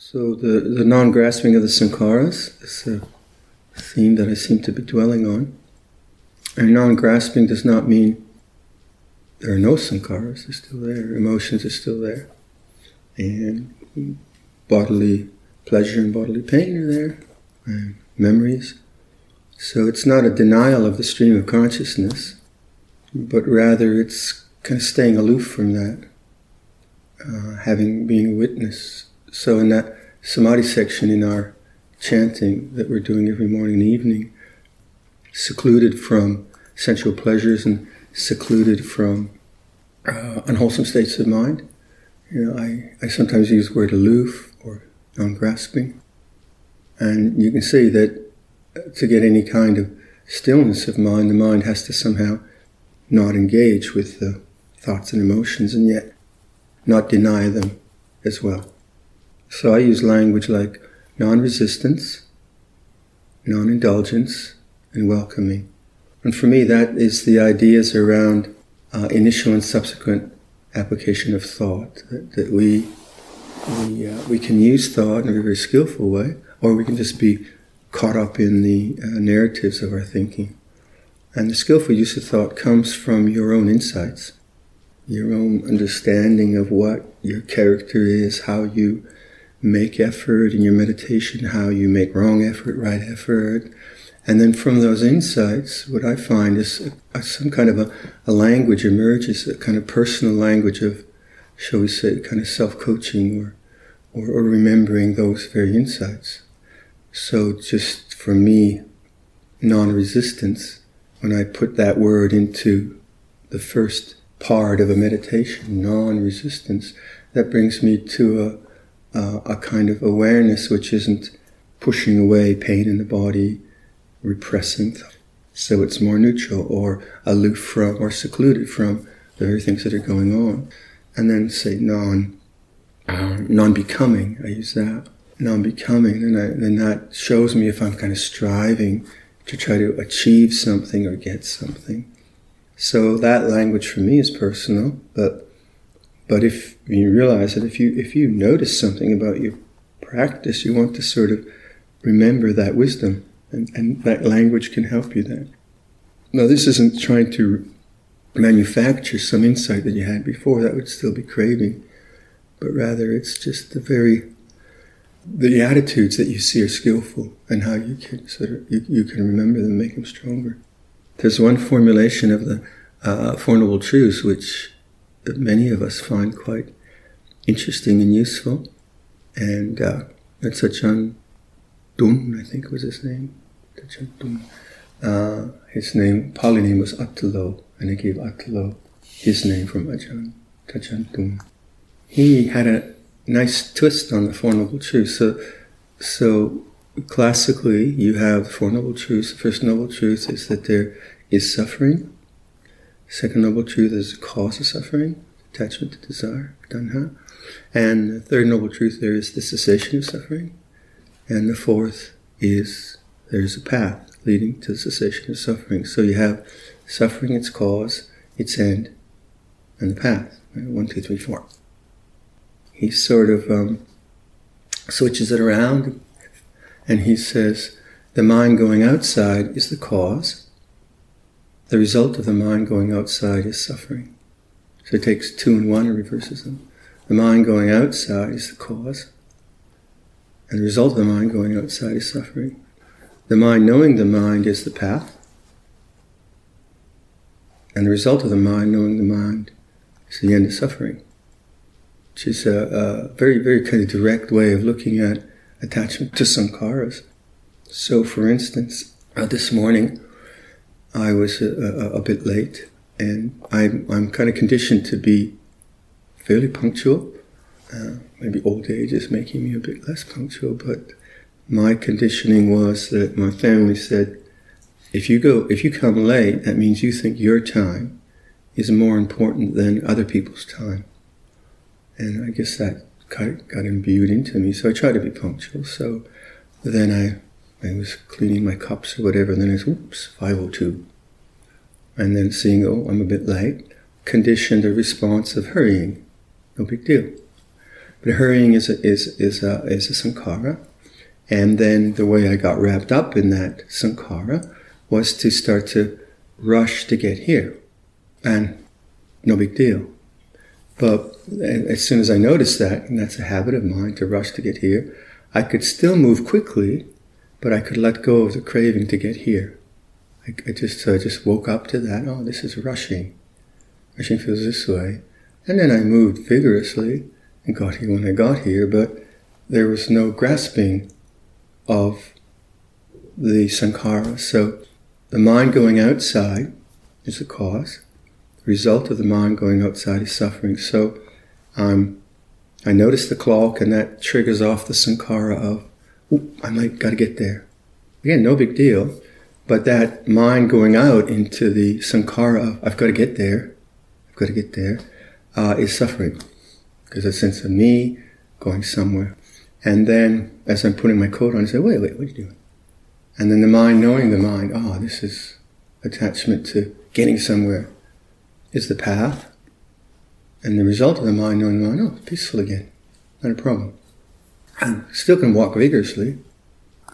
So the, the non-grasping of the sankharas is a theme that I seem to be dwelling on. And non-grasping does not mean there are no sankharas, they're still there, emotions are still there. And bodily pleasure and bodily pain are there, and memories. So it's not a denial of the stream of consciousness, but rather it's kind of staying aloof from that, uh, having being a witness. So in that samadhi section in our chanting that we're doing every morning and evening, secluded from sensual pleasures and secluded from uh, unwholesome states of mind. You know, I, I sometimes use the word aloof or non-grasping. And you can see that to get any kind of stillness of mind, the mind has to somehow not engage with the thoughts and emotions and yet not deny them as well. So I use language like non resistance, non indulgence, and welcoming. And for me, that is the ideas around uh, initial and subsequent application of thought. That, that we, we, uh, we can use thought in a very skillful way, or we can just be caught up in the uh, narratives of our thinking. And the skillful use of thought comes from your own insights, your own understanding of what your character is, how you make effort in your meditation, how you make wrong effort, right effort. And then from those insights, what I find is a, a, some kind of a, a, language emerges, a kind of personal language of, shall we say, kind of self-coaching or, or, or remembering those very insights. So just for me, non-resistance, when I put that word into the first part of a meditation, non-resistance, that brings me to a, uh, a kind of awareness which isn't pushing away pain in the body, repressing. So it's more neutral or aloof from or secluded from the very things that are going on. And then say non, uh, non-becoming. I use that non-becoming, and then that shows me if I'm kind of striving to try to achieve something or get something. So that language for me is personal, but but if you realize that if you if you notice something about your practice, you want to sort of remember that wisdom, and, and that language can help you then. Now, this isn't trying to manufacture some insight that you had before, that would still be craving, but rather it's just the very the attitudes that you see are skillful and how you can sort of you, you can remember them, make them stronger. There's one formulation of the uh, Four Noble Truths which that many of us find quite interesting and useful. And uh, that's Ajahn Dun, I think was his name. Ajahn Dun. Uh, his name, Pali name was Atulo, and he gave Atulo his name from Ajahn, Ajahn Dun. He had a nice twist on the Four Noble Truths. So, so classically, you have the Four Noble Truths. The first Noble Truth is that there is suffering, Second noble truth is the cause of suffering, attachment to desire, tanha. And the third noble truth there is the cessation of suffering. And the fourth is there's a path leading to the cessation of suffering. So you have suffering, its cause, its end, and the path. One, two, three, four. He sort of um, switches it around and he says the mind going outside is the cause the result of the mind going outside is suffering. So it takes two and one and reverses them. The mind going outside is the cause, and the result of the mind going outside is suffering. The mind knowing the mind is the path, and the result of the mind knowing the mind is the end of suffering. Which is a, a very, very kind of direct way of looking at attachment to sankharas. So, for instance, uh, this morning I was a, a, a bit late, and I'm, I'm kind of conditioned to be fairly punctual. Uh, maybe old age is making me a bit less punctual, but my conditioning was that my family said, if you go, if you come late, that means you think your time is more important than other people's time. And I guess that of got imbued into me. So I try to be punctual. So then I I was cleaning my cups or whatever, and then it's, oops, 502. And then seeing, oh, I'm a bit late, conditioned a response of hurrying. No big deal. But hurrying is a, is is a, is a sankhara, and then the way I got wrapped up in that sankhara was to start to rush to get here, and no big deal. But as soon as I noticed that, and that's a habit of mine to rush to get here, I could still move quickly, but I could let go of the craving to get here. I, I just I just woke up to that. Oh, this is rushing. Rushing feels this way, and then I moved vigorously and got here when I got here. But there was no grasping of the sankhara. So the mind going outside is the cause. The result of the mind going outside is suffering. So um, I notice the clock, and that triggers off the sankhara of, I might got to get there. Again, no big deal. But that mind going out into the sankhara of, I've got to get there, I've got to get there, uh, is suffering. Because a sense of me going somewhere. And then, as I'm putting my coat on, I say, wait, wait, what are you doing? And then the mind knowing the mind, oh, this is attachment to getting somewhere, is the path. And the result of the mind knowing the mind, oh, it's peaceful again. Not a problem. I still can walk vigorously,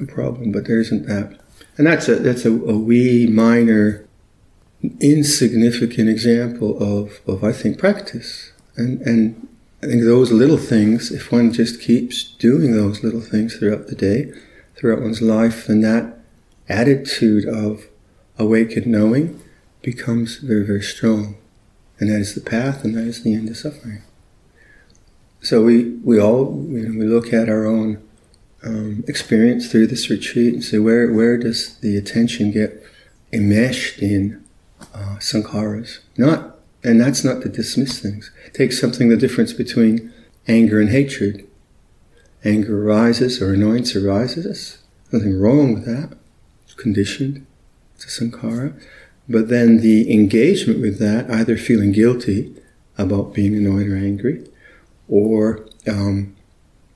no problem, but there isn't that. And that's a, that's a, a wee, minor, insignificant example of, of, I think, practice. And, and I think those little things, if one just keeps doing those little things throughout the day, throughout one's life, then that attitude of awakened knowing becomes very, very strong. And that is the path, and that is the end of suffering. So we, we all, you know, we look at our own um, experience through this retreat and say, where, where does the attention get enmeshed in uh, sankharas? Not and that's not to dismiss things. Take something, the difference between anger and hatred. Anger arises or annoyance arises. Nothing wrong with that. It's conditioned. It's a sankhara. But then the engagement with that, either feeling guilty about being annoyed or angry, or um,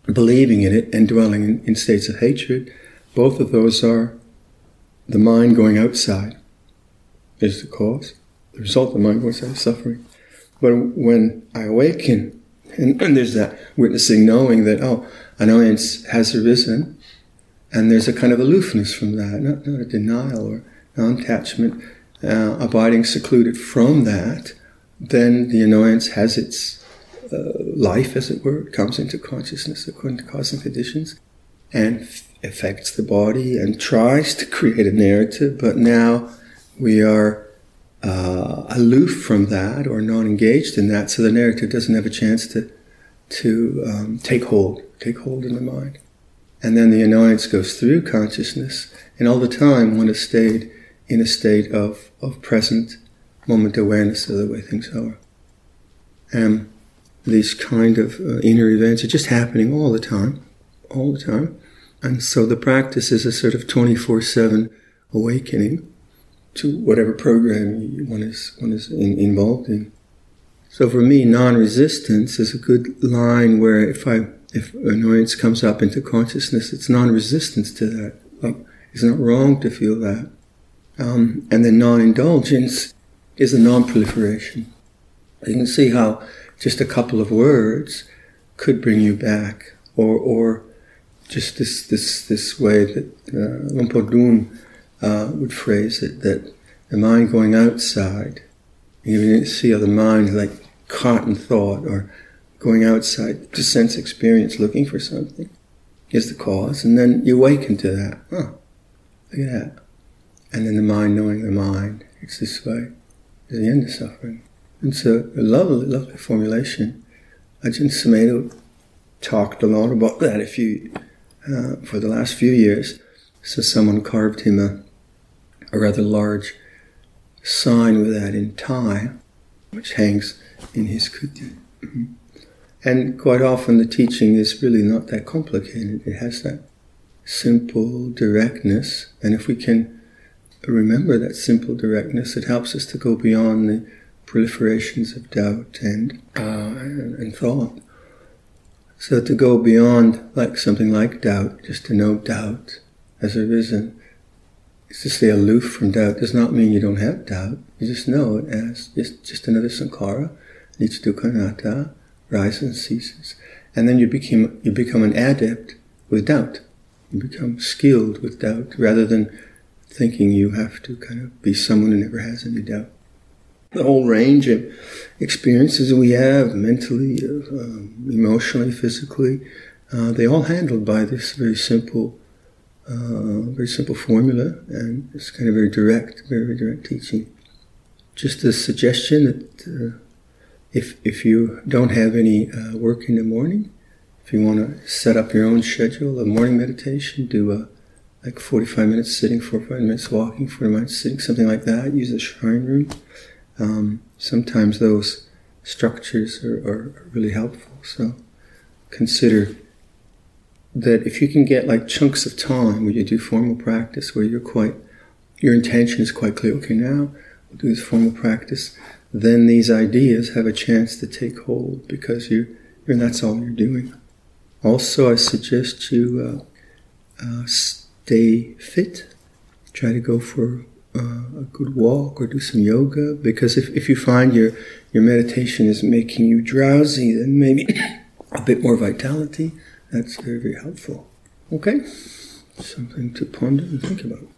believing in it and dwelling in, in states of hatred, both of those are the mind going outside is the cause the result of my voice suffering. But when I awaken, and, and there's that witnessing, knowing that, oh, annoyance has arisen, and there's a kind of aloofness from that, not, not a denial or non attachment, uh, abiding secluded from that, then the annoyance has its uh, life, as it were, comes into consciousness according to cause and conditions, and affects the body and tries to create a narrative, but now we are uh, aloof from that or not engaged in that, so the narrative doesn't have a chance to to um, take hold, take hold in the mind. And then the annoyance goes through consciousness, and all the time one has stayed in a state of, of present moment awareness of the way things are. And these kind of uh, inner events are just happening all the time, all the time. And so the practice is a sort of 24 7 awakening to whatever program one is one is in, involved in. So for me, non-resistance is a good line where if I if annoyance comes up into consciousness, it's non-resistance to that. Like, it's not wrong to feel that. Um, and then non-indulgence is a non-proliferation. You can see how just a couple of words could bring you back, or or just this this this way that uh, Dun uh, would phrase it that the mind going outside, you see how the mind like caught in thought or going outside to sense experience looking for something is the cause, and then you awaken to that. Oh, look at that. And then the mind knowing the mind, it's this way, is the end of suffering. It's a, a lovely, lovely formulation. Ajahn Sumedho talked a lot about that a few, uh, for the last few years. So someone carved him a a rather large sign with that in Thai, which hangs in his kuti. Mm-hmm. And quite often the teaching is really not that complicated. It has that simple directness, and if we can remember that simple directness, it helps us to go beyond the proliferations of doubt and, uh, and, thought. So to go beyond like something like doubt, just to know doubt as arisen, to stay aloof from doubt does not mean you don't have doubt. You just know it as just, just another dukkha anatta, rises and ceases. and then you become you become an adept with doubt. You become skilled with doubt rather than thinking you have to kind of be someone who never has any doubt. The whole range of experiences that we have, mentally, uh, emotionally, physically, uh, they all handled by this very simple, uh, very simple formula, and it's kind of very direct, very, direct teaching. Just a suggestion that uh, if if you don't have any uh, work in the morning, if you want to set up your own schedule of morning meditation, do a like 45 minutes sitting, 45 minutes walking, 40 minutes sitting, something like that. Use a shrine room. Um, sometimes those structures are, are, really helpful. So consider that if you can get like chunks of time where you do formal practice, where you're quite, your intention is quite clear. Okay, now we'll do this formal practice. Then these ideas have a chance to take hold because you, and that's all you're doing. Also, I suggest you uh, uh, stay fit. Try to go for uh, a good walk or do some yoga because if, if you find your, your meditation is making you drowsy, then maybe a bit more vitality, that's very, helpful. Okay? Something to ponder and think about.